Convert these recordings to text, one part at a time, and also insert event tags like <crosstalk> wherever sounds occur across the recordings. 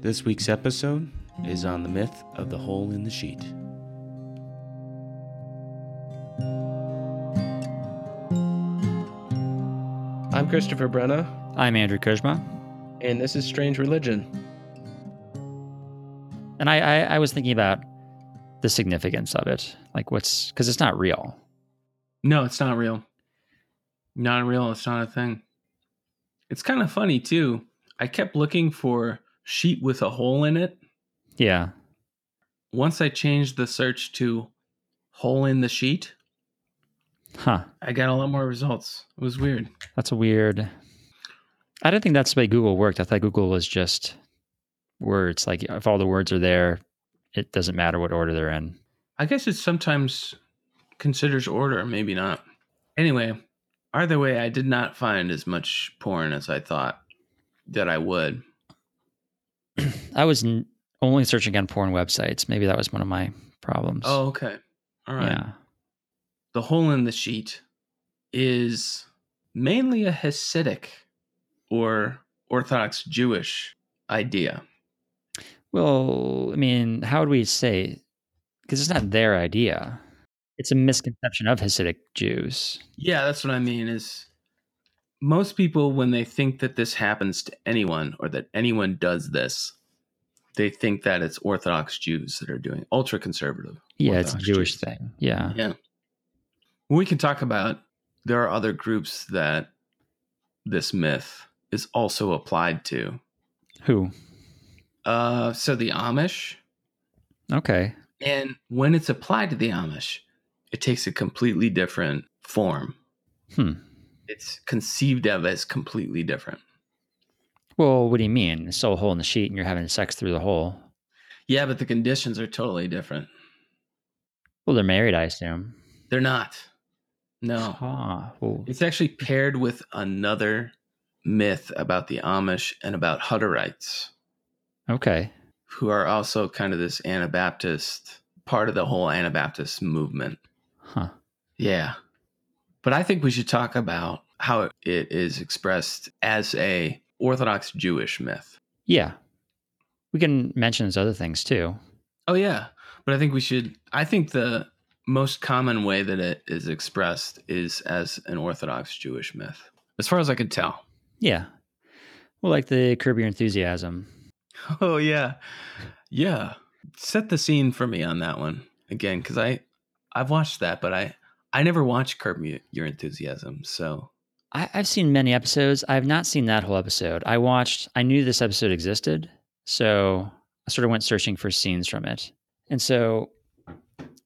This week's episode is on the myth of the hole in the sheet. I'm Christopher Brenna, I'm Andrew Kuzma. and this is Strange Religion. And I, I, I was thinking about the significance of it. Like, what's, because it's not real. No, it's not real. Not real. It's not a thing. It's kind of funny too. I kept looking for sheet with a hole in it. Yeah. Once I changed the search to hole in the sheet, Huh. I got a lot more results. It was weird. That's a weird. I don't think that's the way Google worked. I thought Google was just words. Like, if all the words are there, it doesn't matter what order they're in. I guess it sometimes considers order, maybe not. Anyway, either way, I did not find as much porn as I thought that I would. <clears throat> I was n- only searching on porn websites. Maybe that was one of my problems. Oh, okay. All right. yeah. the hole in the sheet is mainly a Hasidic or Orthodox Jewish idea. Well, I mean, how would we say? Because it's not their idea. It's a misconception of Hasidic Jews. Yeah, that's what I mean is most people when they think that this happens to anyone or that anyone does this, they think that it's Orthodox Jews that are doing ultra conservative. Yeah, it's a Jewish Jews. thing. Yeah. Yeah. We can talk about there are other groups that this myth is also applied to. Who? Uh so the Amish Okay. And when it's applied to the Amish, it takes a completely different form. Hmm. It's conceived of as completely different. Well, what do you mean? It's still a hole in the sheet and you're having sex through the hole. Yeah, but the conditions are totally different. Well, they're married, I assume. They're not. No. Ah, well, It's actually paired with another myth about the Amish and about Hutterites, okay. who are also kind of this Anabaptist part of the whole Anabaptist movement. Huh. Yeah. But I think we should talk about how it is expressed as a Orthodox Jewish myth. Yeah. We can mention those other things too. Oh yeah, but I think we should I think the most common way that it is expressed is as an Orthodox Jewish myth. As far as I can tell. Yeah. Well, like the Curb Your Enthusiasm. <laughs> Oh yeah. Yeah. Set the scene for me on that one again cuz I I've watched that but I I never watched Curb Your- Your Enthusiasm. So I, I've seen many episodes. I've not seen that whole episode. I watched, I knew this episode existed. So I sort of went searching for scenes from it. And so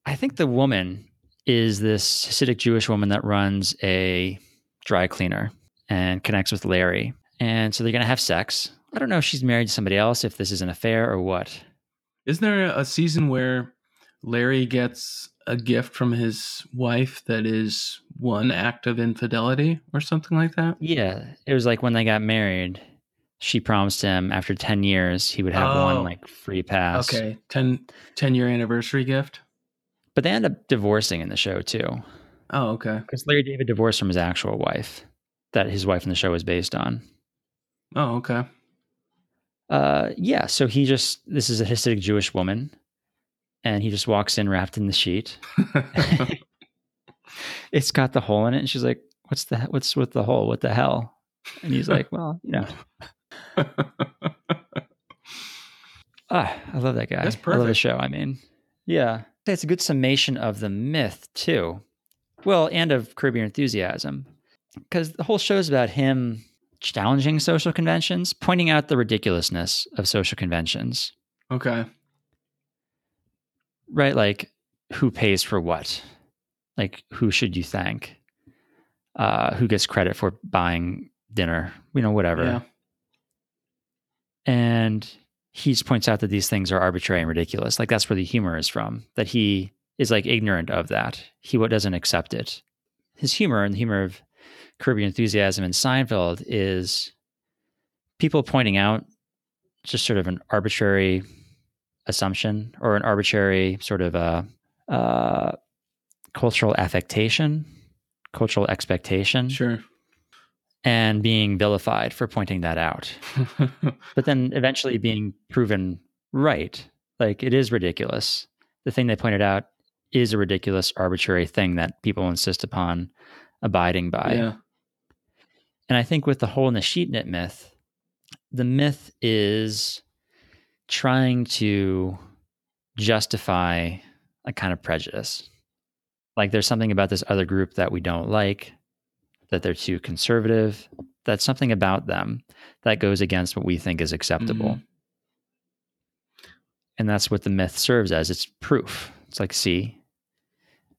I think the woman is this Hasidic Jewish woman that runs a dry cleaner and connects with Larry. And so they're going to have sex. I don't know if she's married to somebody else, if this is an affair or what. Isn't there a season where Larry gets a gift from his wife that is one act of infidelity or something like that? Yeah. It was like when they got married, she promised him after 10 years he would have Oh. one like free pass. Okay, 10, 10 year anniversary gift. But they end up divorcing in the show too. Oh, okay. Because Larry David divorced from his actual wife that his wife in the show was based on. Oh, okay. Uh, yeah, so he just, this is a Hasidic Jewish woman, and he just walks in wrapped in the sheet. <laughs> it's got the hole in it, and she's like, What's the, what's with the hole? What the hell? And he's like, Well, you know, <laughs> ah, I love that guy. That's I love the show. I mean, yeah, it's a good summation of the myth too. Well, and of Curb Your Enthusiasm, because the whole show is about him challenging social conventions, pointing out the ridiculousness of social conventions. okay. Right, like who pays for what? Like who should you thank? Uh, who gets credit for buying dinner? You know, whatever. Yeah. and he points out that these things are arbitrary and ridiculous. Like that's where the humor is from. That he is like ignorant of that. He what doesn't accept it. His humor and the humor of Curb Your Enthusiasm in Seinfeld is people pointing out just sort of an arbitrary assumption or an arbitrary sort of uh, uh, cultural affectation, cultural expectation, Sure. and being vilified for pointing that out. <laughs> but then eventually being proven right. Like it is ridiculous. The thing they pointed out is a ridiculous, arbitrary thing that people insist upon abiding by. yeah. And I think with the hole in the sheet knit myth, the myth is trying to justify a kind of prejudice. Like there's something about this other group that we don't like, that they're too conservative, that's something about them that goes against what we think is acceptable. Mhm. And that's what the myth serves as. It's proof. It's like, see,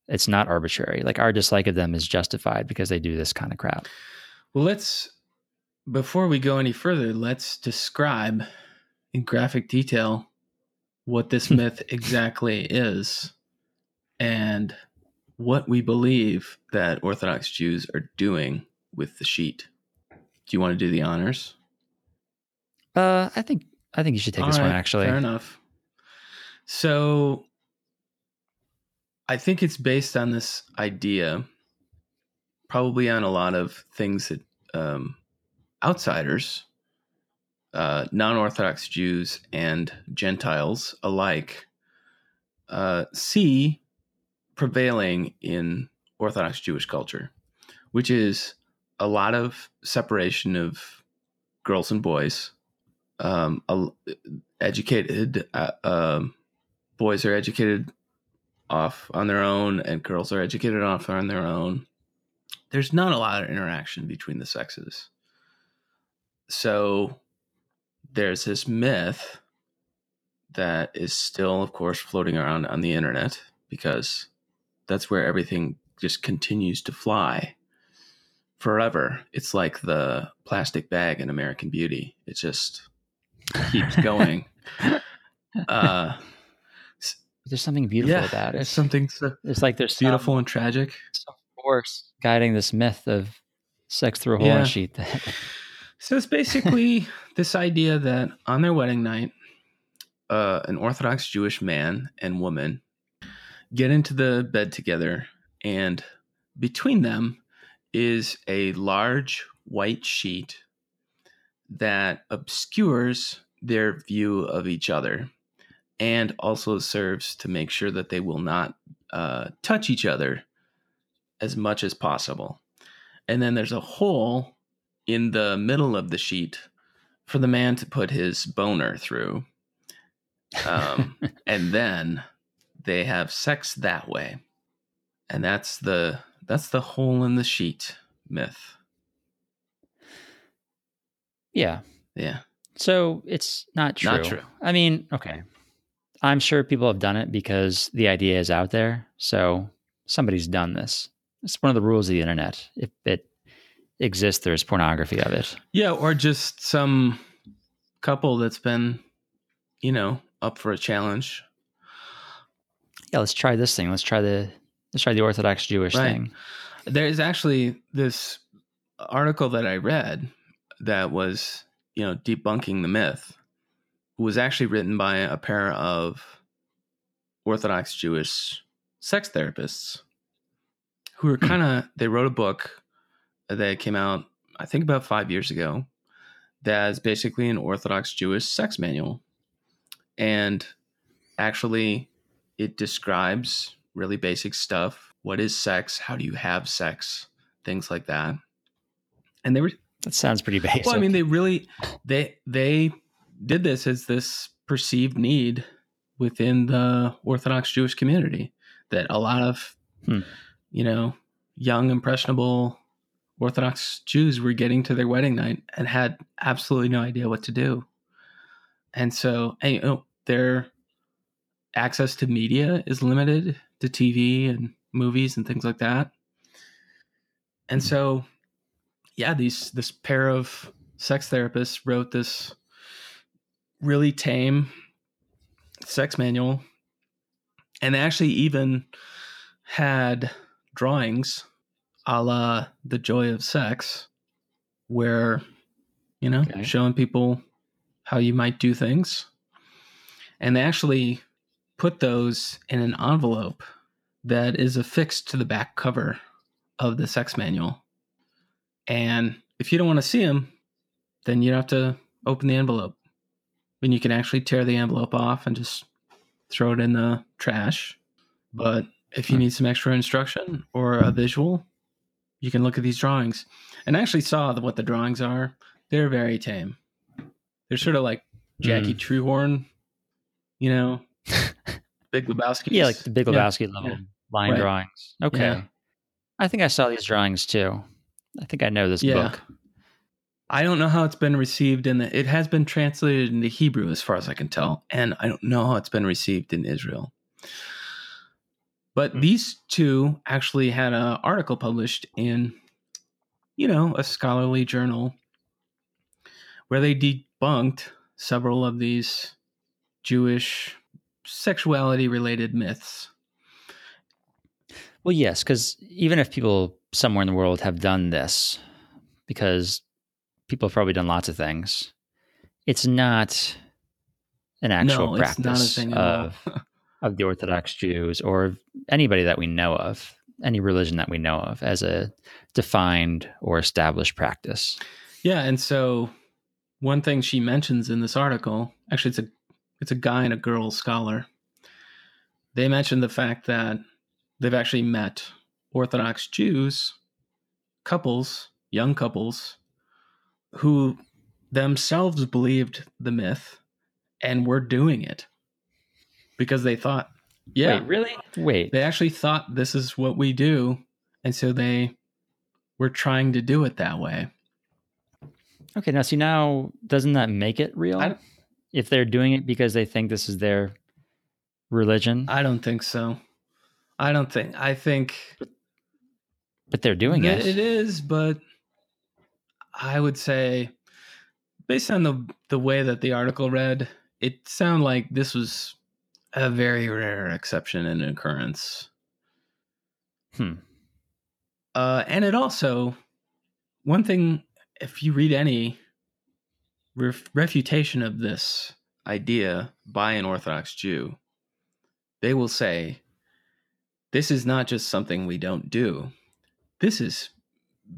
it's not arbitrary. Like our dislike of them is justified because they do this kind of crap. Well, let's before we go any further, let's describe in graphic detail what this <laughs> myth exactly is and what we believe that Orthodox Jews are doing with the sheet. Do you want to do the honors? Uh, I think I think you should take All this one actually. Fair enough. So I think it's based on this idea, probably on a lot of things that um, outsiders, uh, non Orthodox Jews, and Gentiles alike uh, see prevailing in Orthodox Jewish culture, which is a lot of separation of girls and boys. Um, a, educated uh, um, boys are educated off on their own and girls are educated off on their own there's not a lot of interaction between the sexes so there's this myth that is still of course floating around on the internet because that's where everything just continues to fly forever it's like the plastic bag in american beauty it just keeps going <laughs> uh There's something beautiful yeah, about it. it's something so It's like there's beautiful some, and tragic. some force guiding this myth of sex through a Yeah. sheet. That So it's basically <laughs> this idea that on their wedding night, uh, an Orthodox Jewish man and woman get into the bed together, and between them is a large white sheet that obscures their view of each other and also serves to make sure that they will not uh, touch each other as much as possible. And then there's a hole in the middle of the sheet for the man to put his boner through. Um, <laughs> and then they have sex that way. And that's the that's the hole in the sheet myth. yeah. Yeah. So it's not true. Not true. I mean, okay. I'm sure people have done it because the idea is out there. So somebody's done this. It's one of the rules of the internet. If it exists, there's pornography of it. Yeah, or just some couple that's been, you know, up for a challenge. Yeah, let's try this thing. Let's try the let's try the Orthodox Jewish Right. thing. There's actually this article that I read that was, you know, debunking the myth. Was actually written by a pair of Orthodox Jewish sex therapists who were <clears throat> kind of they wrote a book that came out I think about 5 years ago that's basically an Orthodox Jewish sex manual. And actually it describes really basic stuff. What is sex? How do you have sex? Things like that. And they were That sounds pretty basic. well, I mean, they really they they did this as this perceived need within the Orthodox Jewish community that a lot of Hmm. you know young impressionable Orthodox Jews were getting to their wedding night and had absolutely no idea what to do, and so you oh, know, their access to media is limited to TV and movies and things like that, and so yeah, these this pair of sex therapists wrote this really tame sex manual. And they actually even had drawings a la the joy of sex where you know Okay. showing people how you might do things and they actually put those in an envelope that is affixed to the back cover of the sex manual and if you don't want to see them, then you don't have to open the envelope. And you can actually tear the envelope off and just throw it in the trash. But if you Hmm. need some extra instruction or a visual, you can look at these drawings. And I actually saw the, what the drawings are. They're very tame. They're sort of like Jackie Hmm. Treehorn, you know, <laughs> Big Lebowski. Yeah, like the Big Yeah, Lebowski level yeah. line Right. drawings. Okay. Yeah. I think I saw these drawings too. I think I know this Yeah. book. I don't know how it's been received in the. It has been translated into Hebrew, as far as I can tell, and I don't know how it's been received in Israel. But Hmm. these two actually had an article published in, you know, a scholarly journal, where they debunked several of these Jewish sexuality-related myths. Well, yes, because even if people somewhere in the world have done this, because people have probably done lots of things, it's not an actual no, it's not a practice thing at all. of <laughs> of the Orthodox Jews or anybody that we know of, any religion that we know of, as a defined or established practice. Yeah, and so one thing she mentions in this article, actually it's a it's a guy and a girl scholar. They mentioned the fact that they've actually met Orthodox Jews, couples, young couples, who themselves believed the myth and were doing it because they thought, yeah, Wait, really? Wait. they actually thought this is what we do, and so they were trying to do it that way. Okay, now see now doesn't that make it real? I if they're doing it because they think this is their religion, I don't think so. I don't think. I think but they're doing it. It is, but I would say, based on the the way that the article read, it sounded like this was a very rare exception and occurrence. Hmm. Uh, and it also, one thing, if you read any ref- refutation of this idea by an Orthodox Jew, they will say, this is not just something we don't do. This is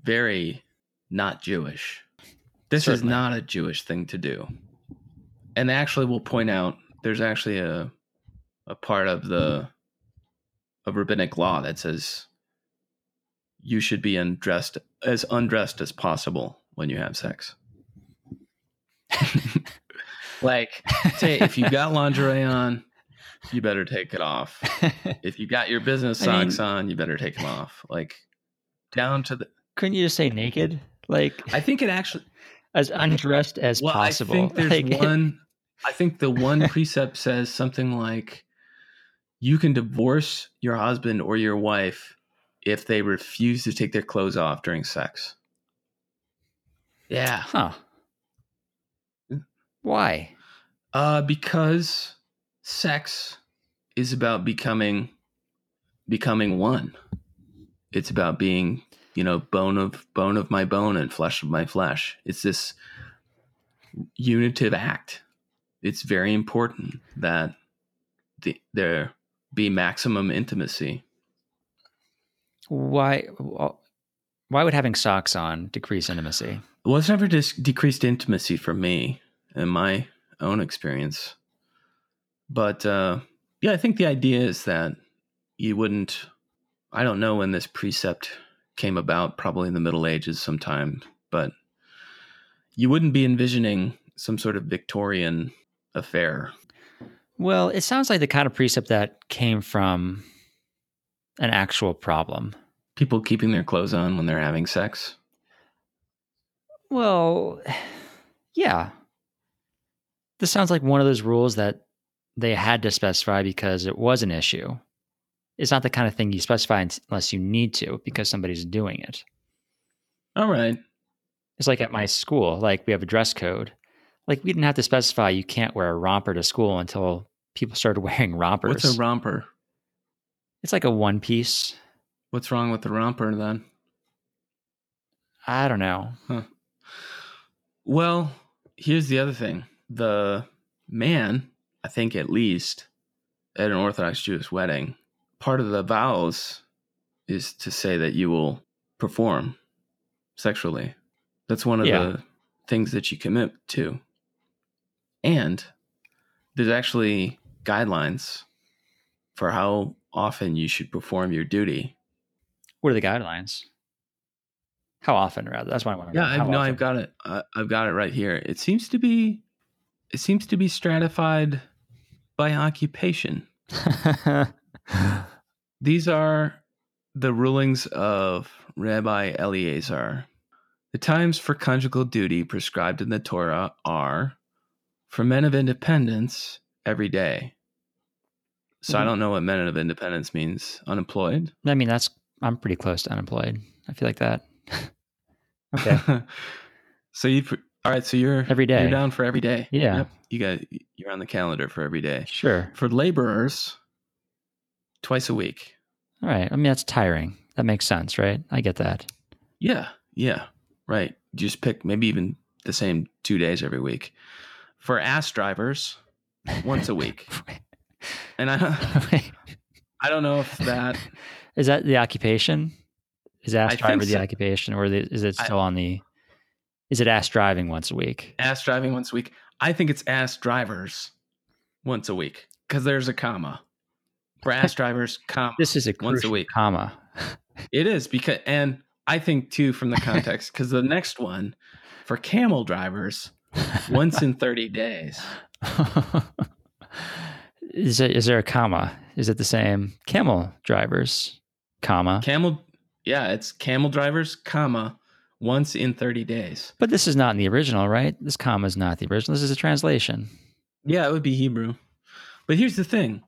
very not Jewish. This is not a Jewish thing to do. And they actually will point out there's actually a a part of the mm-hmm. of rabbinic law that says you should be undressed as undressed as possible when you have sex. <laughs> like, say if you've got lingerie <laughs> on, you better take it off. If you've got your business I mean- socks on, you better take them off. Like down to the. Couldn't you just say naked? Like I think it actually. as undressed as Well, possible. I think there's Like, one. I think the one precept says something like, "You can divorce your husband or your wife if they refuse to take their clothes off during sex." Yeah, Huh. Why? uh, because sex is about becoming becoming one. It's about being, you know, bone of bone of my bone and flesh of my flesh. It's this unitive act. It's very important that the, there be maximum intimacy. Why? Why would having socks on decrease intimacy? Well, it's never dis- decreased intimacy for me in my own experience. But uh, yeah, I think the idea is that you wouldn't. I don't know when this precept came about, probably in the Middle Ages sometime, but you wouldn't be envisioning some sort of Victorian affair. Well, it sounds like the kind of precept that came from an actual problem. People keeping their clothes on when they're having sex. Well, yeah. This sounds like one of those rules that they had to specify because it was an issue. It's not the kind of thing you specify unless you need to because somebody's doing it. All right. It's like at my school, like we have a dress code. Like we didn't have to specify you can't wear a romper to school until people started <laughs> wearing rompers. What's a romper? it's like a one piece. What's wrong with the romper then? I don't know. Well, here's the other thing. The man, I think at least at an Orthodox Jewish wedding, part of the vows is to say that you will perform sexually That's one of Yeah. the things that you commit to. And there's actually guidelines for how often you should perform your duty. What are the guidelines? How often, rather? That's what I want to Yeah. I've, no, often? I've got it. I've got it right here. It seems to be, it seems to be stratified by occupation. <laughs> These are the rulings of Rabbi Eleazar. The times for conjugal duty prescribed in the Torah are for men of independence every day. So I Mhm. don't know what men of independence means. Unemployed? I mean, that's I'm pretty close to unemployed. I feel like that. <laughs> okay, <laughs> so you all right, so you're Every day. You're down for every day. Yeah. Yep. You got you're on the calendar for every day. sure. For laborers, twice a week. All right. I mean, that's tiring. That makes sense, right? I get that. Yeah, yeah, right. Just pick maybe even the same two days every week. For ass drivers, once a week. <laughs> And I, <laughs> <laughs> I don't know if that. is that the occupation? Is ass think driver the so. occupation, or the, is it I- still on the? Is it ass driving once a week? ass driving once a week. I think it's ass drivers once a week because there's a comma for ass drivers. Comma. This is a Once a week. comma. It is because, and I think too from the context because the next one for camel drivers once in thirty days. <laughs> is it is there a comma? Is it the same camel drivers, comma? Camel, yeah, it's camel drivers, comma once in thirty days. But this is not in the original, right? This comma is not the original. This is a translation. Yeah, it would be Hebrew. But here's the thing: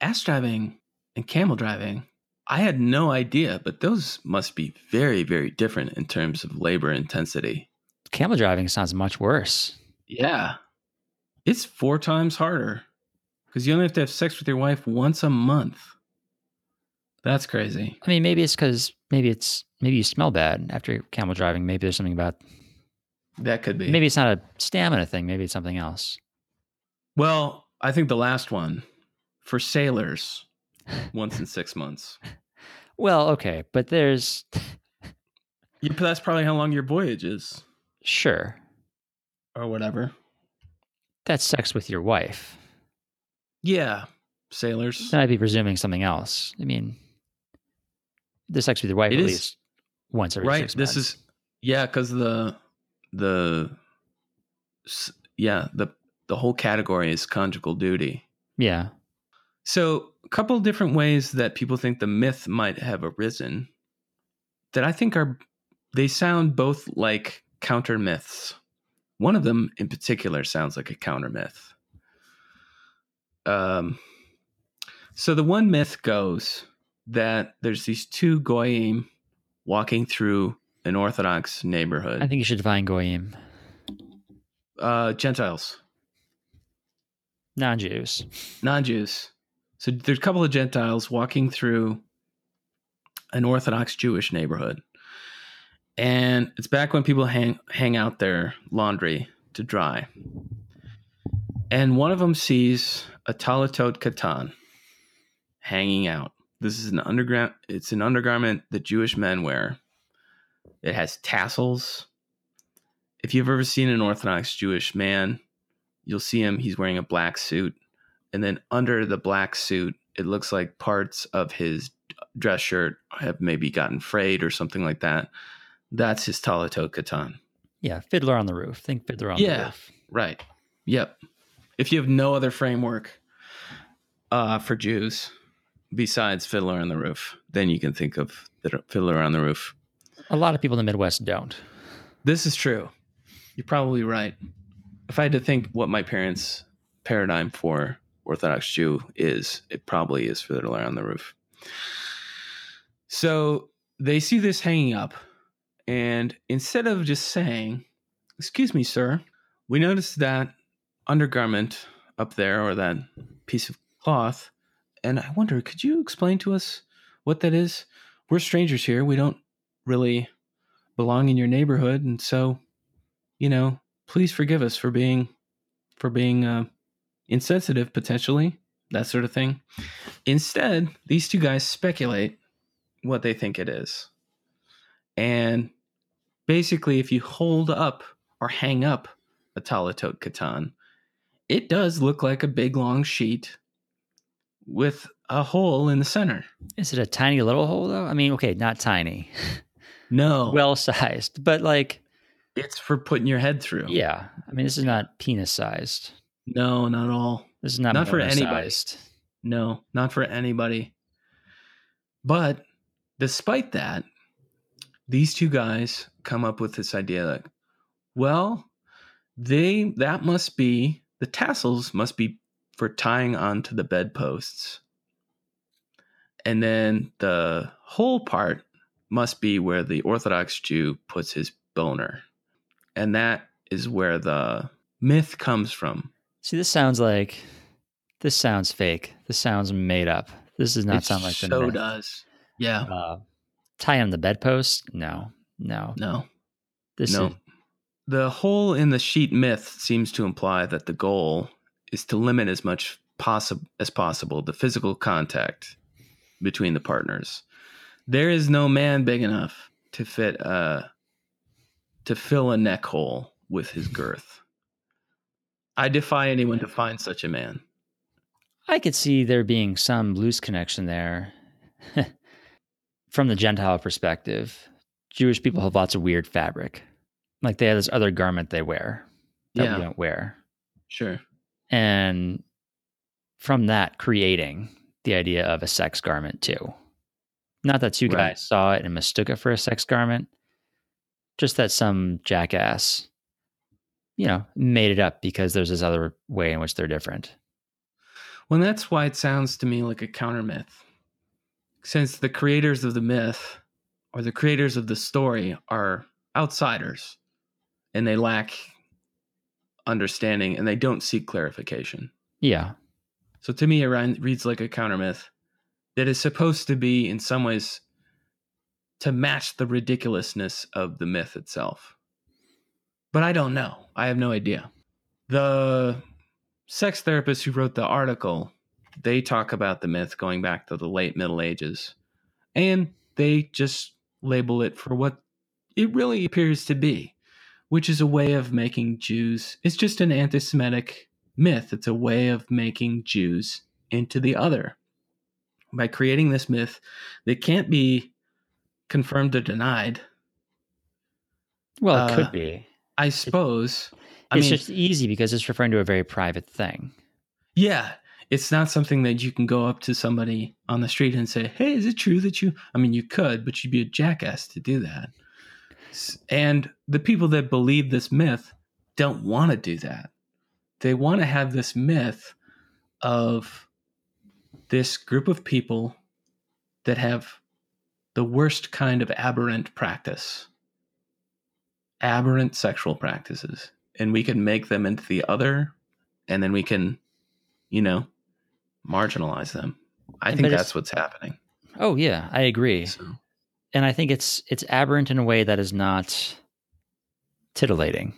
ass driving and camel driving. I had no idea, but those must be very, very different in terms of labor intensity. Camel driving sounds much worse. Yeah. It's four times harder because you only have to have sex with your wife once a month. That's crazy. I mean, maybe it's because maybe it's maybe you smell bad after camel driving. Maybe there's something about That could be. maybe it's not a stamina thing. Maybe it's something else. Well, I think the last one for sailors, <laughs> once in six months. Well, okay, but there's Yeah, but that's probably how long your voyage is, sure or whatever. that's sex with your wife. Yeah, sailors. Then I'd be presuming something else. I mean, the sex with your wife It at is- least once every right. six This is yeah, because the the yeah the the whole category is conjugal duty. yeah. So, a couple different ways that people think the myth might have arisen that I think are they sound both like counter myths. One of them in particular sounds like a counter myth. Um so the one myth goes that there's these two goyim walking through an orthodox neighborhood. I think you should define goyim, uh Gentiles. non-Jews. non-Jews. So there's a couple of Gentiles walking through an Orthodox Jewish neighborhood, and it's back when people hang hang out their laundry to dry. And one of them sees a talatot katan hanging out. This is an underground. It's an undergarment that Jewish men wear. It has tassels. If you've ever seen an Orthodox Jewish man, you'll see him. He's wearing a black suit and then under the black suit it looks like parts of his dress shirt have maybe gotten frayed or something like that that's his talatot katan Yeah, Fiddler on the Roof. Think Fiddler on the Roof. Yeah. Right yep if you have no other framework uh, for jews besides fiddler on the roof then you can think of Fid- fiddler on the roof A lot of people in the Midwest don't. this is true you're probably right if i had to think what my parents paradigm for orthodox jew is it probably is fiddler on the roof so they see this hanging up and instead of just saying excuse me sir we noticed that undergarment up there or that piece of cloth and i wonder could you explain to us what that is? We're strangers here. We don't really belong in your neighborhood and so you know please forgive us for being for being uh, insensitive potentially that sort of thing. Instead these two guys speculate what they think it is. And basically, if you hold up or hang up a Talatot Katan, it does look like a big long sheet with a hole in the center. Is it a tiny little hole though? I mean, okay, not tiny, No, <laughs> well sized, but like, it's for putting your head through. yeah. I mean, this is not penis sized. No, not all. This is not, Not for anybody. No, not for anybody. But despite that, these two guys come up with this idea like, well, they that must be the tassels must be for tying onto the bedposts. And then the whole part must be where the Orthodox Jew puts his boner. And that is where the myth comes from. See, this sounds like this sounds fake. This sounds made up. This does not it sound like the so myth. does. Yeah. Uh, tie on the bedpost? No, no. No. This no. is The hole in the sheet myth seems to imply that the goal is to limit as much possible as possible the physical contact between the partners. There is no man big enough to fit a to fill a neck hole with his girth. I defy anyone to find such a man. I could see there being some loose connection there <laughs> from the Gentile perspective. Jewish people have lots of weird fabric. Like they have this other garment they wear that Yeah. we don't wear. Sure. And from that, creating the idea of a sex garment too. Not that two Right. guys saw it and mistook it for a sex garment, just that some jackass, you know, made it up because there's this other way in which they're different. Well, that's why it sounds to me like a counter myth. Since the creators of the myth or the creators of the story are outsiders and they lack understanding and they don't seek clarification. Yeah. So to me, it reads like a counter myth that is supposed to be, in some ways, to match the ridiculousness of the myth itself. But I don't know. I have no idea. The sex therapist who wrote the article, they talk about the myth going back to the late Middle Ages, and they just label it for what it really appears to be, which is a way of making Jews. It's just an anti Semitic myth. It's a way of making Jews into the other. By creating this myth that can't be confirmed or denied, Well, it Uh, could be. I suppose. I it's mean, just easy because it's referring to a very private thing. yeah, it's not something that you can go up to somebody on the street and say, "Hey, is it true that you?" I mean, you could, but you'd be a jackass to do that. And the people that believe this myth don't want to do that. They want to have this myth of this group of people that have the worst kind of aberrant practice, aberrant sexual practices, and we can make them into the other, and then we can, you know, marginalize them. I think that's what's happening. Oh yeah, I agree. So, And I think it's it's aberrant in a way that is not titillating.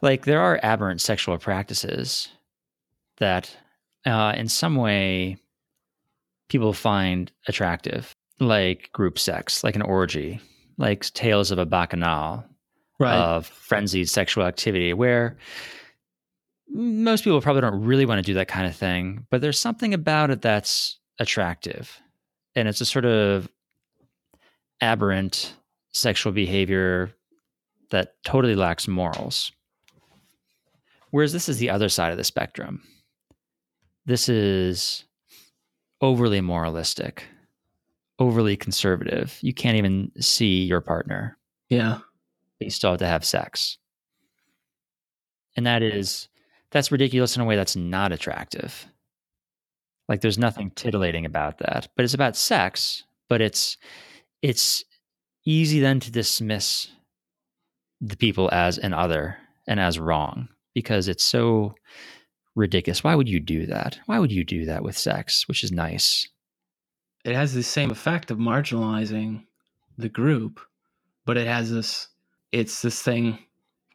Like there are aberrant sexual practices that uh, in some way people find attractive, like group sex, like an orgy, like tales of a bacchanal, of frenzied sexual activity where most people probably don't really want to do that kind of thing, but there's something about it that's attractive. And it's a sort of aberrant sexual behavior that totally lacks morals. Whereas this is the other side of the spectrum. This is overly moralistic, overly conservative. You can't even see your partner yeah, but you still have to have sex. And that is that's ridiculous in a way that's not attractive. Like there's nothing titillating about that. But it's about sex, but it's it's easy then to dismiss the people as an other and as wrong because it's so ridiculous. Why would you do that? Why would you do that with sex, which is nice? it has the same effect of marginalizing the group, but it has this. It's this thing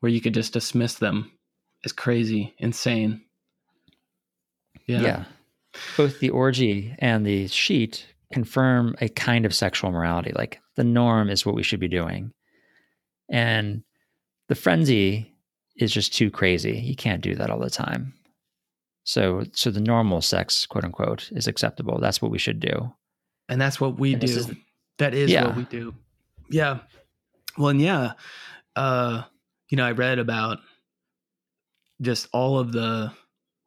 where you could just dismiss them as crazy, insane. yeah. Both the orgy and the sheet confirm a kind of sexual morality. Like the norm is what we should be doing. And the frenzy is just too crazy. You can't do that all the time. So so the normal sex, quote unquote, is acceptable. That's what we should do. And that's what we And do. is- that is Yeah. what we do. Yeah. Well, and yeah, uh, you know, I read about just all of the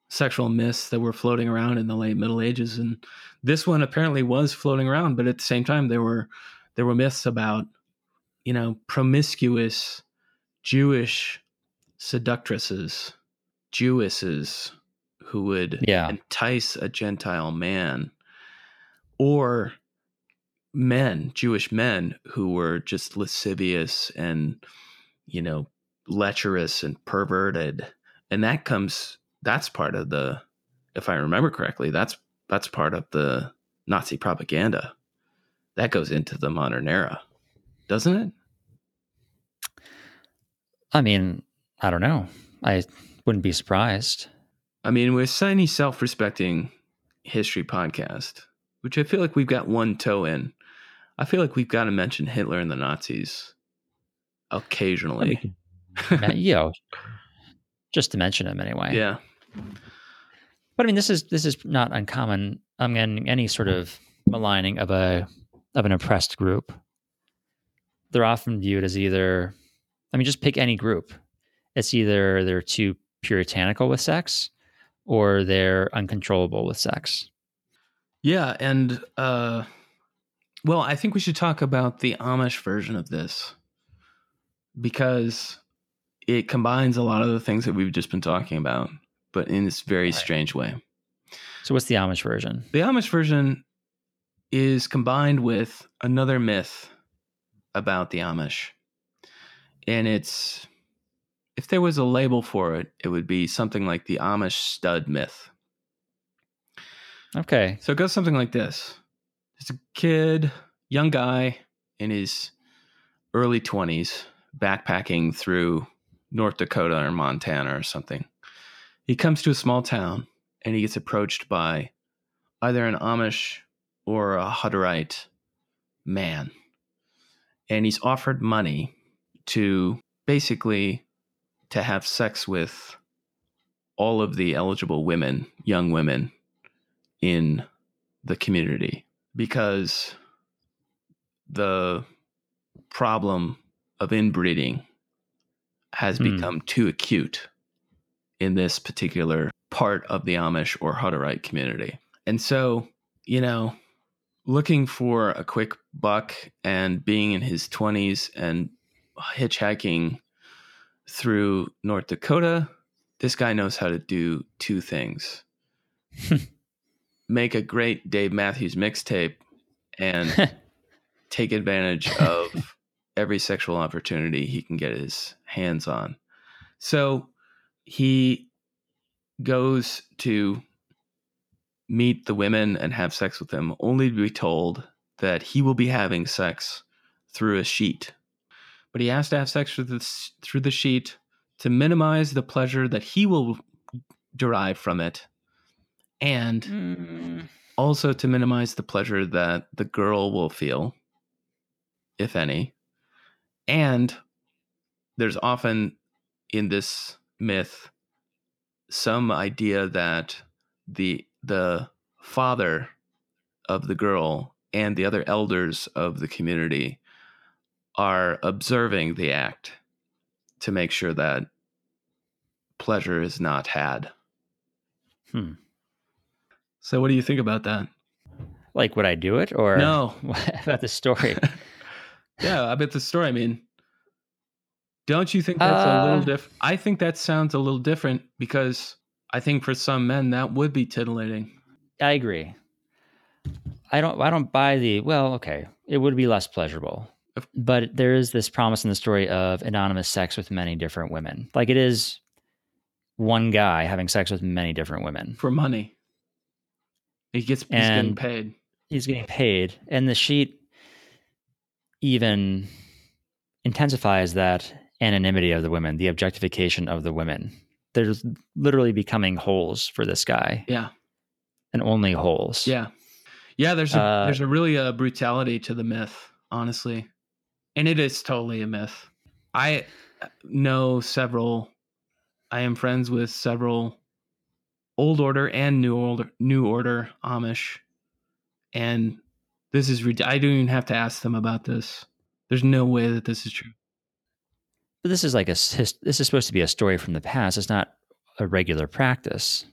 sexual myths that were floating around in the late Middle Ages, and this one apparently was floating around. But at the same time, there were there were myths about, you know, promiscuous Jewish seductresses, Jewesses who would Yeah. entice a Gentile man, or men, Jewish men who were just lascivious and, you know, lecherous and perverted. And that comes, that's part of the, if I remember correctly, that's, that's part of the Nazi propaganda. That goes into the modern era, doesn't it? I mean, I don't know. I wouldn't be surprised. I mean, with any self respecting history podcast, which I feel like we've got one toe in, I feel like we've got to mention Hitler and the Nazis occasionally. Yeah, <laughs> just to mention them anyway. yeah. But I mean, this is this is not uncommon. I mean, any sort of maligning of a of an oppressed group, they're often viewed as either. I mean, just pick any group. It's either they're too puritanical with sex, or they're uncontrollable with sex. Yeah. And, uh, well, I think we should talk about the Amish version of this because it combines a lot of the things that we've just been talking about, but in this very Right. strange way. So, what's the Amish version? The Amish version is combined with another myth about the Amish. And it's, if there was a label for it, it would be something like the Amish stud myth. Okay, So it goes something like this There's a kid, young guy in his early 20s, backpacking through North Dakota or Montana or something. He comes to a small town and he gets approached by either an Amish or a Hutterite man. And he's offered money to basically to have sex with all of the eligible women, young women in the community because the problem of inbreeding has Hmm. become too acute in this particular part of the Amish or Hutterite community. And so, you know, looking for a quick buck and being in his 20s and hitchhiking through North Dakota, this guy knows how to do two things <laughs> make a great Dave Matthews mixtape and <laughs> take advantage of every sexual opportunity he can get his hands on. So he goes to meet the women and have sex with them, only to be told that he will be having sex through a sheet. But he has to have sex through the, through the sheet to minimize the pleasure that he will derive from it and Mm, also to minimize the pleasure that the girl will feel, if any. And there's often in this myth some idea that the the father of the girl and the other elders of the community are observing the act to make sure that pleasure is not had. Hmm. So what do you think about that? like, would I do it, or No. <laughs> About the story? <laughs> yeah, I bet the story. I mean, don't you think that's a Uh, little different? I think that sounds a little different because I think for some men that would be titillating. I agree. I don't. I don't buy the. Well, okay, it would be less pleasurable, but there is this promise in the story of anonymous sex with many different women. Like it is one guy having sex with many different women. for money. He gets he's getting paid. He's getting paid, and the sheet even intensifies that anonymity of the women, the objectification of the women. There's literally becoming holes for this guy, Yeah, and only holes. yeah, yeah. There's a, Uh, there's a really a brutality to the myth, honestly, and it is totally a myth. I know several. I am friends with several old order and new order new order Amish, and this is. I don't even have to ask them about this. There's no way that this is true. But this is like a this is supposed to be a story from the past. It's not a regular practice.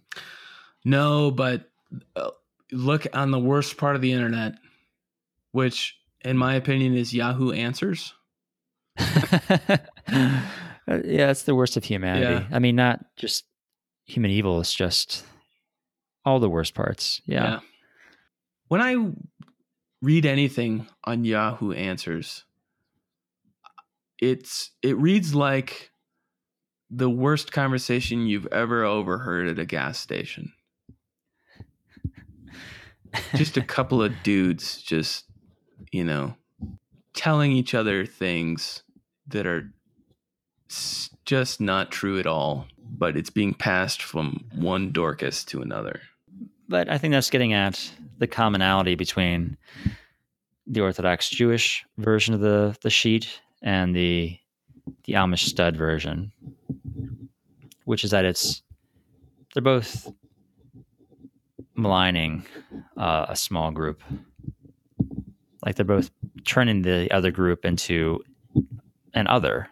No, but uh, look on the worst part of the internet, which, in my opinion, is Yahoo Answers. <laughs> Uh, yeah, it's the worst of humanity. Yeah. I mean, not just human evil. It's just all the worst parts. Yeah. When I read anything on Yahoo Answers, it's it reads like the worst conversation you've ever overheard at a gas station. Just a couple of dudes just, you know, telling each other things that are just not true at all, but it's being passed from one Dorcas to another. but I think that's getting at the commonality between the Orthodox Jewish version of the the sheet and the the Amish stud version, which is that it's they're both maligning uh, a small group, like they're both turning the other group into an other,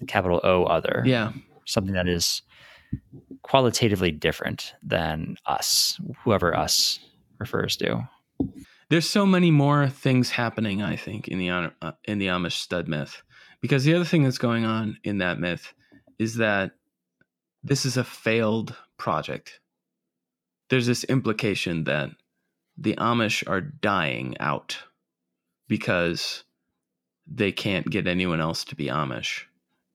the capital O other Yeah. something that is qualitatively different than us, whoever us refers to. There's so many more things happening, I think, in the uh, in the Amish stud myth, because the other thing that's going on in that myth is that this is a failed project. There's this implication that the Amish are dying out because they can't get anyone else to be Amish,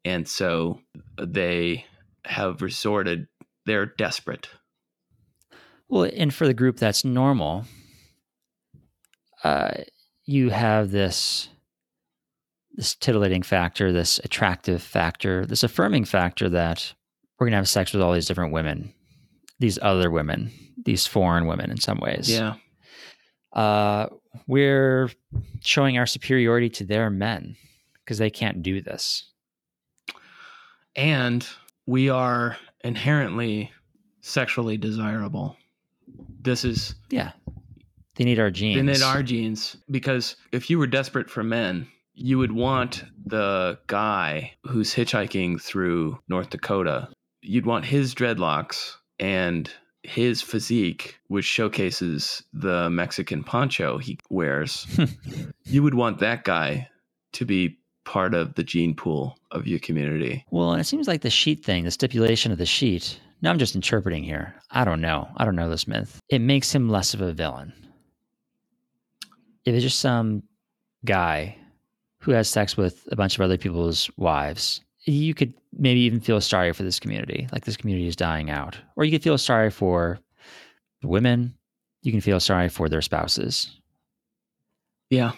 and so they have resorted. They're desperate. Well, and for the group that's normal, uh, you have this this titillating factor, this attractive factor, this affirming factor that we're gonna have sex with all these different women, these other women, these foreign women in some ways. Yeah, uh, we're showing our superiority to their men because they can't do this. and we are inherently sexually desirable. This is Yeah, they need our genes. in it our genes because if you were desperate for men, you would want the guy who's hitchhiking through North Dakota. You'd want his dreadlocks and his physique, which showcases the Mexican poncho he wears. <laughs> you would want that guy to be part of the gene pool of your community. Well, and it seems like the sheet thing, the stipulation of the sheet. Now I'm just interpreting here. I don't know. I don't know this myth. It makes him less of a villain. If it's just some guy who has sex with a bunch of other people's wives, you could maybe even feel sorry for this community. Like this community is dying out. Or you could feel sorry for the women. You can feel sorry for their spouses. Yeah.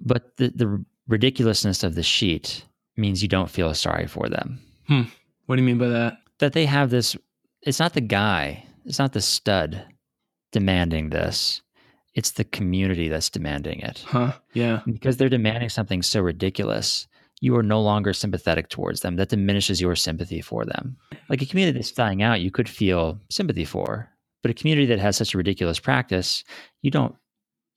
But the, the ridiculousness of the sheet means you don't feel sorry for them. Hmm. What do you mean by that? that they have this it's not the guy it's not the stud demanding this it's the community that's demanding it Huh? Yeah. because they're demanding something so ridiculous you are no longer sympathetic towards them that diminishes your sympathy for them like a community that's dying out you could feel sympathy for but a community that has such a ridiculous practice you don't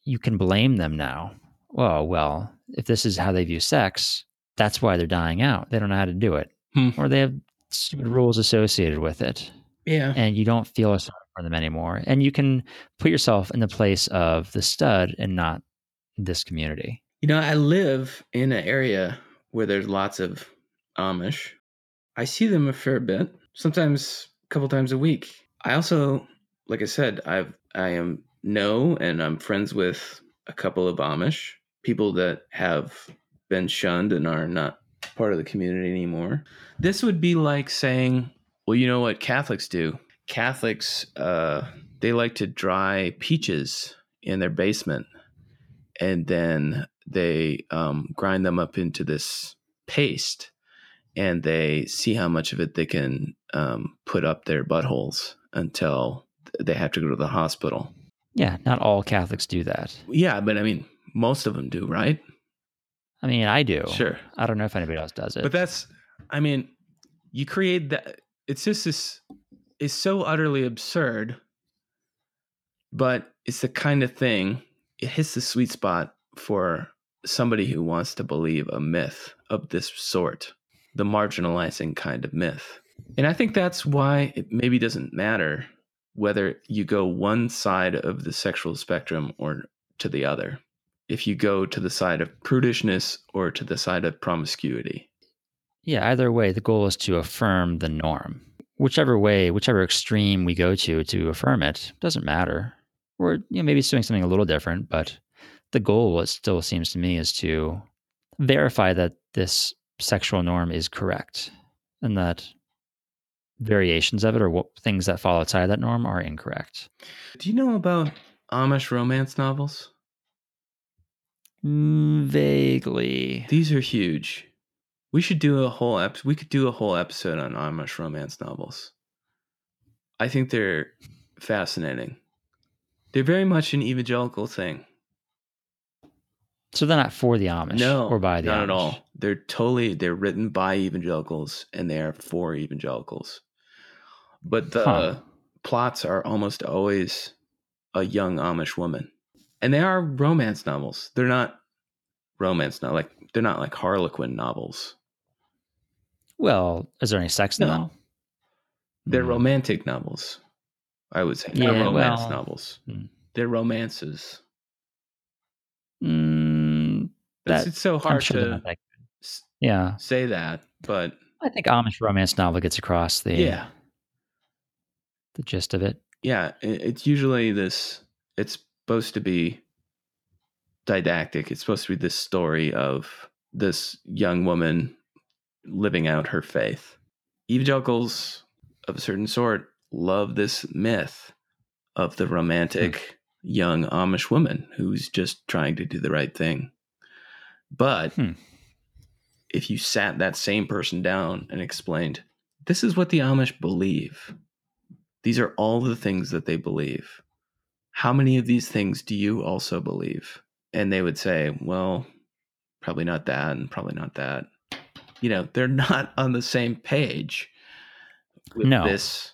you can blame them now oh well if this is how they view sex that's why they're dying out they don't know how to do it Hmm. or they have stupid rules associated with it Yeah. and you don't feel sorry them anymore. And you can put yourself in the place of the stud and not this community. You know, I live in an area where there's lots of Amish. I see them a fair bit, sometimes a couple times a week. I also, like I said, I've I am know and I'm friends with a couple of Amish people that have been shunned and are not part of the community anymore. This would be like saying, well, you know what Catholics do? Catholics, uh, they like to dry peaches in their basement and then they um, grind them up into this paste and they see how much of it they can um, put up their buttholes until they have to go to the hospital. Yeah, not all Catholics do that. Yeah, but I mean, most of them do, right? I mean, I do. Sure. I don't know if anybody else does it. But that's, I mean, you create that. It's just this, it's so utterly absurd, but it's the kind of thing, it hits the sweet spot for somebody who wants to believe a myth of this sort, the marginalizing kind of myth. And I think that's why it maybe doesn't matter whether you go one side of the sexual spectrum or to the other. If you go to the side of prudishness or to the side of promiscuity. yeah, either way, the goal is to affirm the norm. Whichever way, whichever extreme we go to to affirm it, doesn't matter. Or you know, maybe it's doing something a little different, but the goal, it still seems to me, is to verify that this sexual norm is correct and that variations of it or what, things that fall outside that norm are incorrect. Do you know about Amish romance novels? Mm, vaguely. These are huge. We should do a whole ep- we could do a whole episode on Amish romance novels. I think they're fascinating. They're very much an evangelical thing. So they're not for the Amish No, or by the not Amish. at all. They're totally they're written by evangelicals and they are for evangelicals. But the Huh. plots are almost always a young Amish woman. And they are romance novels. They're not romance not like they're not like Harlequin novels. Well, is there any sex in No. them? They're Hmm. romantic novels. I would say not Yeah, romance well, novels. hmm. They're romances. Mm, That- it's so hard sure to not that- Yeah, say that, but I think Amish romance novel gets across the yeah, the gist of it. yeah. it- It's usually this. It's supposed to be didactic. It's supposed to be this story of this young woman living out her faith. Evangelicals of a certain sort love this myth of the romantic young Amish woman who's just trying to do the right thing. But Hmm. if you sat that same person down and explained, this is what the Amish believe, these are all the things that they believe. How many of these things do you also believe? And they would say, well, probably not that, and probably not that. You know, they're not on the same page with No. this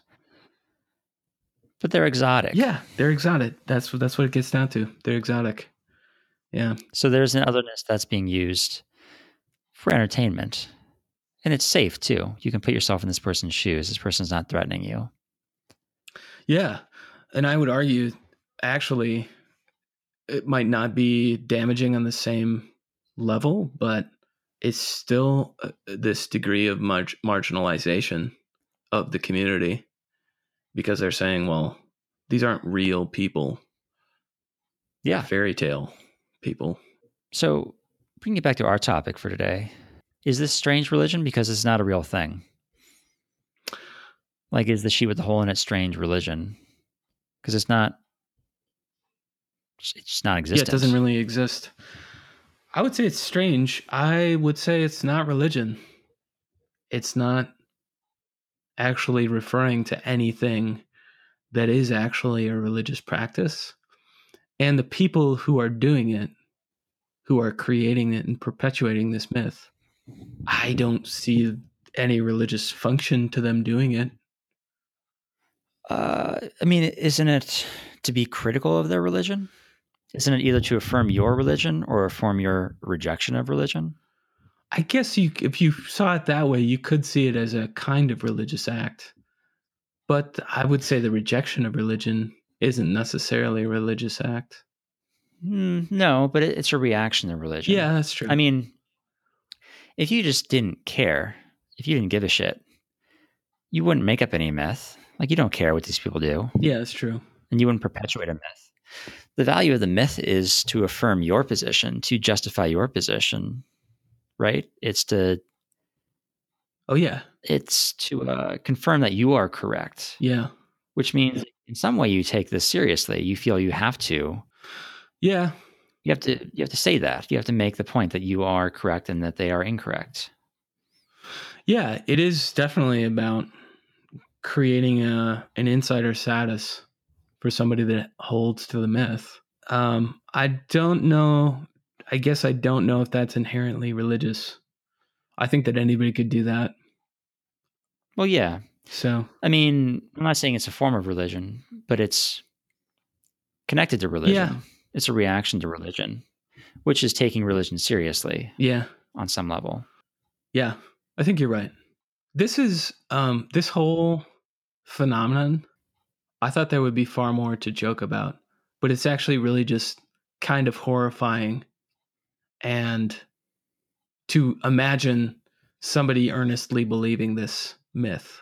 But they're exotic. yeah, they're exotic. That's what that's what it gets down to. They're exotic. Yeah. So there's an otherness that's being used for entertainment. And it's safe too. You can put yourself in this person's shoes. This person's not threatening you. Yeah. And I would argue actually it might not be damaging on the same level, but it's still uh, this degree of mar- marginalization of the community because they're saying, well, these aren't real people, Yeah. fairy tale people. So bringing it back to our topic for today, is this strange religion because it's not a real thing? Like, is the sheet with the hole in it strange religion? Because it's not. It's not Yeah, it doesn't really exist. I would say it's strange. I would say it's not religion. It's not actually referring to anything that is actually a religious practice. And the people who are doing it, who are creating it and perpetuating this myth, I don't see any religious function to them doing it. Uh, I mean, isn't it to be critical of their religion? Isn't it either to affirm your religion or affirm your rejection of religion? I guess you, if you saw it that way, you could see it as a kind of religious act. But I would say the rejection of religion isn't necessarily a religious act. Mm, no, but it, it's a reaction to religion. Yeah, that's true. I mean, if you just didn't care, if you didn't give a shit, you wouldn't make up any myth. Like you don't care what these people do, yeah, that's true. and you wouldn't perpetuate a myth. The value of the myth is to affirm your position, to justify your position, right? It's to Oh yeah, it's to uh, confirm that you are correct, yeah, which means in some way you take this seriously. You feel you have to. yeah. You have to. You have to say that. You have to make the point that you are correct and that they are incorrect. Yeah, it is definitely about creating a an insider status for somebody that holds to the myth. Um, I don't know. I guess I don't know if that's inherently religious. I think that anybody could do that. Well, yeah. So I mean, I'm not saying it's a form of religion, but it's connected to religion. Yeah. It's a reaction to religion, which is taking religion seriously yeah, on some level. yeah, I think you're right. This is um this whole phenomenon. I thought there would be far more to joke about, but it's actually really just kind of horrifying and to imagine somebody earnestly believing this myth.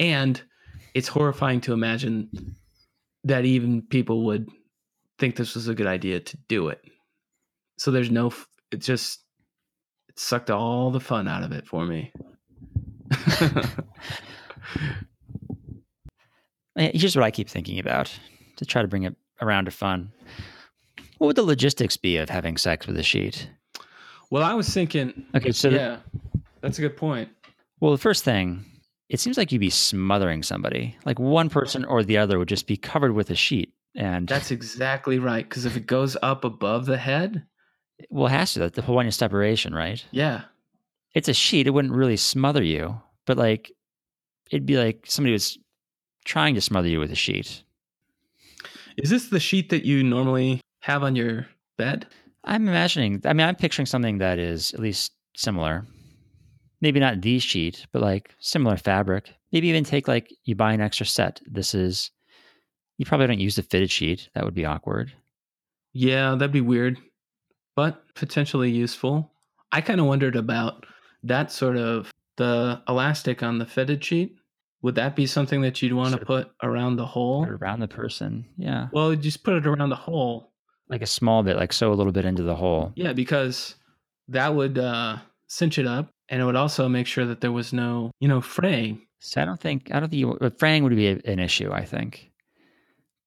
And it's horrifying to imagine that even people would think this was a good idea to do it. So there's no, it just, it sucked all the fun out of it for me. <laughs> <laughs> Eh, Here's what I keep thinking about to try to bring it around to fun. What would the logistics be of having sex with a sheet? well, I was thinking, Okay, so the- yeah, that's a good point. well, the first thing, it seems like you'd be smothering somebody. Like one person or the other would just be covered with a sheet, and That's exactly right. Because if it goes up above the head, well, it has to. That's the point separation, right? yeah, It's a sheet. It wouldn't really smother you, but like it'd be like somebody was trying to smother you with a sheet. is this the sheet that you normally have on your bed? I'm imagining. I mean, I'm picturing something that is at least similar. Maybe not the sheet, but like similar fabric. Maybe even take like you buy an extra set. This is. You probably don't use the fitted sheet. That would be awkward. Yeah, that'd be weird, but potentially useful. I kind of wondered about that sort of the elastic on the fitted sheet. Would that be something that you'd want to put around the hole? Around the person. Yeah. Well, just put it around the hole. Like a small bit, like sew a little bit into the hole. Yeah, because that would uh, cinch it up, and it would also make sure that there was no, you know, fraying. So I don't think I don't think you, but fraying would be a, an issue. I think,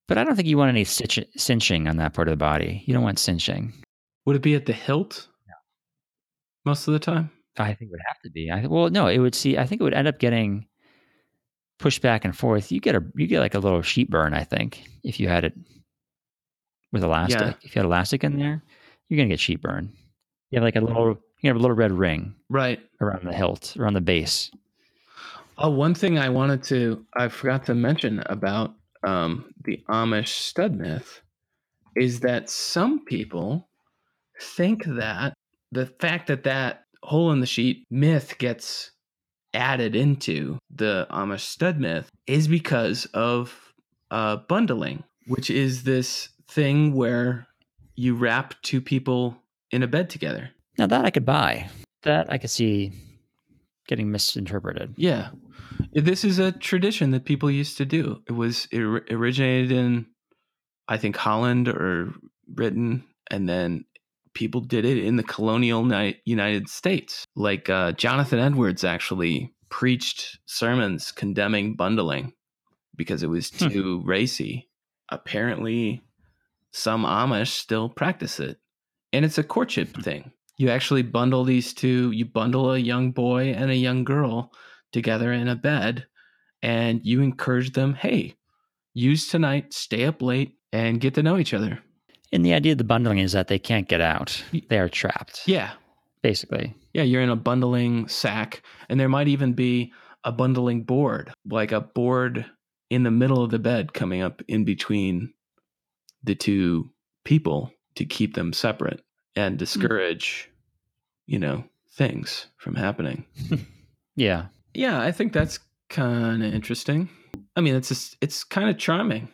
but I don't think you want any cinch, cinching on that part of the body. You don't want cinching. Would it be at the hilt? Most of the time. I think it would have to be. I well, no, it would see. I think it would end up getting pushed back and forth. You get a you get like a little sheet burn. I think if you had it with elastic. Yeah. If you had elastic in there, you're gonna get sheet burn. You have like a little you have a little red ring Right. around the hilt, around the base. Oh, one thing I wanted to, I forgot to mention about um, the Amish stud myth is that some people think that the fact that that hole in the sheet myth gets added into the Amish stud myth is because of uh, bundling, which is this thing where you wrap two people in a bed together. Now that I could buy. That I could see getting misinterpreted. Yeah. This is a tradition that people used to do. It was it originated in I think Holland or Britain and then people did it in the colonial United States. Like uh, Jonathan Edwards actually preached sermons condemning bundling because it was Hmm. too racy. Apparently some Amish still practice it. And it's a courtship thing. You actually bundle these two, you bundle a young boy and a young girl together in a bed and you encourage them, hey, use tonight, stay up late, and get to know each other. And the idea of the bundling is that they can't get out. They are trapped. Yeah. Basically. Yeah, you're in a bundling sack, and there might even be a bundling board, like a board in the middle of the bed coming up in between the two people to keep them separate and hmm. discourage, you know, things from happening. <laughs> Yeah. Yeah, I think that's kind of interesting. I mean, it's just, it's kind of charming.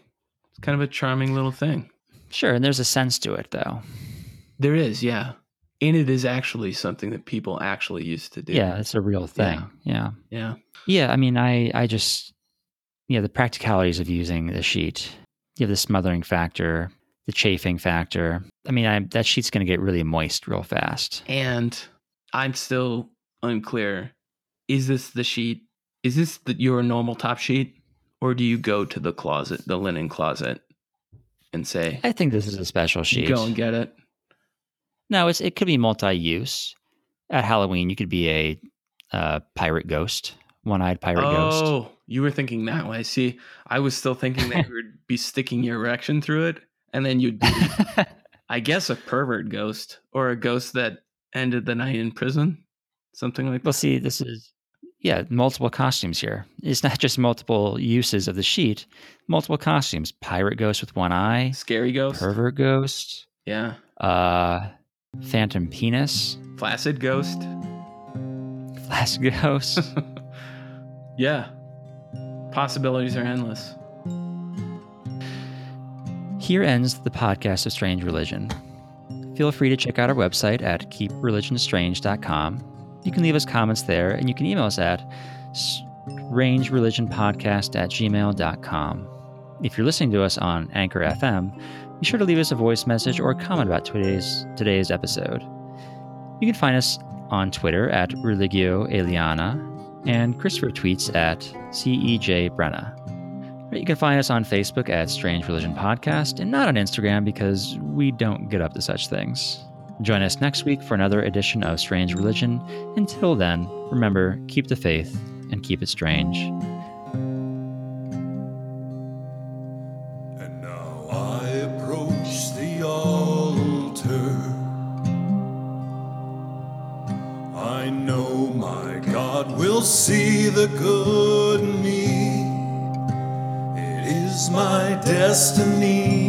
It's kind of a charming little thing. Sure. And there's a sense to it though. There is, yeah. And it is actually something that people actually used to do. Yeah, it's a real thing. Yeah. Yeah. Yeah. I mean, I, I just, yeah, the practicalities of using the sheet. You have the smothering factor, the chafing factor. I mean, I, that sheet's going to get really moist real fast. And I'm still unclear. Is this the sheet? Is this the, your normal top sheet? Or do you go to the closet, the linen closet, and say, I think this is a special sheet. go and get it? No, it's it could be multi-use. At Halloween, you could be a uh, pirate ghost, one-eyed pirate ghost. Oh, you were thinking that way. See, I was still thinking that you <laughs> would be sticking your erection through it, and then you'd be, <laughs> I guess a pervert ghost or a ghost that ended the night in prison, something like Well, that. see, this is yeah, multiple costumes here. It's not just multiple uses of the sheet, multiple costumes. Pirate ghost with one eye, Scary ghost. pervert ghost, Yeah. uh, phantom penis, Flaccid ghost. flask ghost. <laughs> yeah. Possibilities are endless. Here ends the podcast of Strange Religion. Feel free to check out our website at keepreligionstrange.com. You can leave us comments there, and you can email us at strangereligionpodcast at gmail.com. If you're listening to us on Anchor FM, be sure to leave us a voice message or comment about today's, today's episode. You can find us on Twitter at Religio Eliana, and Christopher tweets at CEJ Brenna. You can find us on Facebook at Strange Religion Podcast and not on Instagram because we don't get up to such things. Join us next week for another edition of Strange Religion. Until then, remember, keep the faith and keep it strange. And now I approach the altar. I know my God will see the good in me. It is my destiny.